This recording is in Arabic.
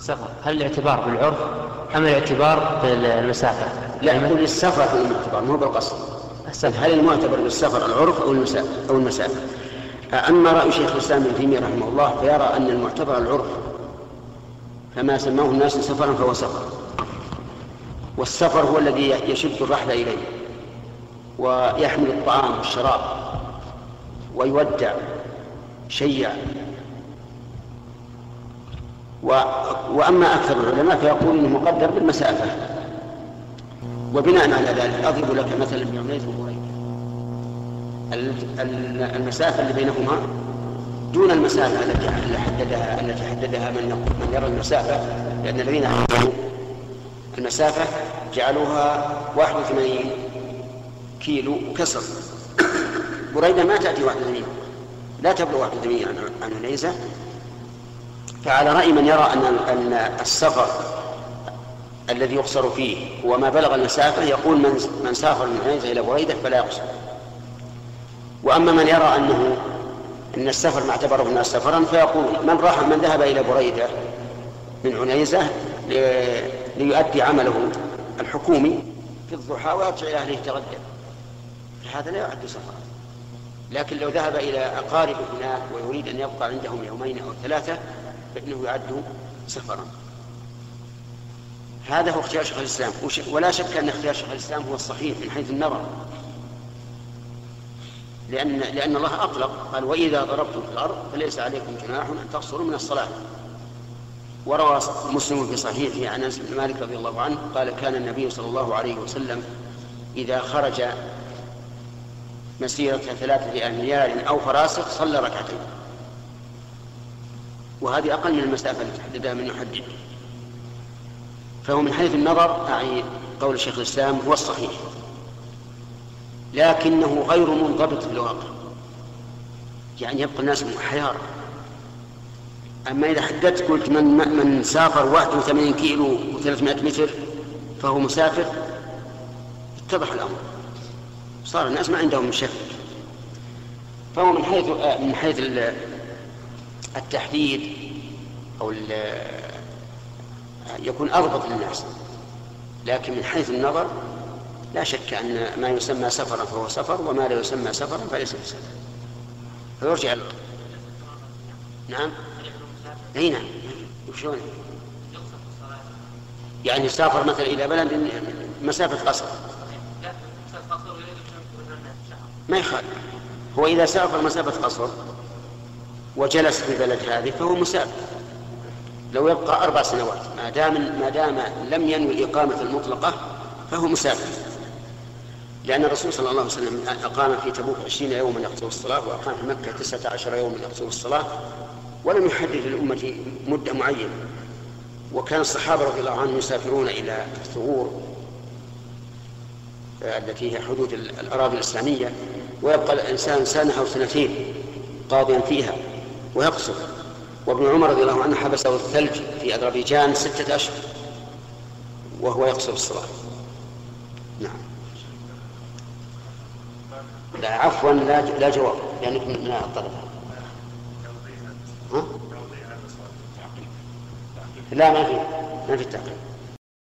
سفر هل الاعتبار بالعرف أم الاعتبار بالمسافة؟ لا يقول السفر هو المعتبر مو بالقصر هل المعتبر بالسفر العرف أو المسافة أو المسافة أما رأي شيخ الإسلام ابن تيمية رحمه الله فيرى أن المعتبر العرف فما سماه الناس سفرا فهو سفر والسفر هو الذي يشد الرحل إليه ويحمل الطعام والشراب ويودع شيع. وأما أكثر العلماء فيقول إنه مقدر بالمسافة. وبناء على ذلك أضرب لك مثلا بعمية وبريدة المسافة اللي بينهما دون المسافة التي حددها التي حددها من من يرى المسافة لأن الذين حددوا المسافة جعلوها 81 كيلو كسر. بريدة ما تأتي 81 لا تبلغ 81 عن عنيزة فعلى رأي من يرى أن أن السفر الذي يقصر فيه هو ما بلغ المسافة يقول من من سافر من عنيزة إلى بريدة فلا يقصر. وأما من يرى أنه أن السفر ما اعتبره الناس سفرا فيقول من راح من ذهب إلى بريدة من عنيزة ليؤدي عمله الحكومي في الضحى ويرجع إلى أهله يتغدى. فهذا لا يعد سفرا. لكن لو ذهب إلى أقارب هناك ويريد أن يبقى عندهم يومين أو ثلاثة فإنه يعد سفرا. هذا هو اختيار شيخ الإسلام. ولا شك أن اختيار شيخ الإسلام هو الصحيح من حيث النظر. لأن لأن الله أطلق. قال وإذا ضربتم في الأرض فليس عليكم جناح أن تقصروا من الصلاة. وروى مسلم في صحيحه عن أنس بن مالك رضي الله عنه قال كان النبي صلى الله عليه وسلم إذا خرج مسيرة ثلاثة أميال أو فراسخ صلى ركعتين. وهذه أقل من المسافة التي حددها من يحدد. فهو من حيث النظر أعي قول شيخ الإسلام هو الصحيح. لكنه غير منضبط في الواقع. يعني يبقى الناس حيار. أما إذا حددت قلت من من سافر 81 كيلو و300 متر فهو مسافر اتضح الأمر. صار الناس ما عندهم شك. فهو من حيث من حيث التحديد أو يكون أضبط للناس. لكن من حيث النظر لا شك أن ما يسمى سفرا فهو سفر وما لا يسمى سفرا فليس بسفر. فيرجع نعم؟ أي نعم. وشلون يعني سافر مثلا إلى بلد مسافة قصر. ما يخالف. هو إذا سافر مسافة قصر وجلس في البلد هذه فهو مسافر. لو يبقى أربع سنوات ما دام ما دام لم ينوي الإقامة المطلقة فهو مسافر. لأن الرسول صلى الله عليه وسلم أقام في تبوك عشرين يوما يقصر الصلاة وأقام في مكة تسعة عشر يوما يقصر الصلاة ولم يحدد للأمة مدة معينة. وكان الصحابة رضي الله عنهم يسافرون إلى الثغور التي هي حدود الأراضي الإسلامية ويبقى الإنسان سنة أو سنتين قاضيا فيها. ويقصر. وابن عمر رضي الله عنه حبسه الثلج في أذربيجان ستة أشهر وهو يقصر الصلاة. نعم. لا عفوا لا لا جواب لأنك من الطلبة. ها؟ لا ما في ما في التعقيد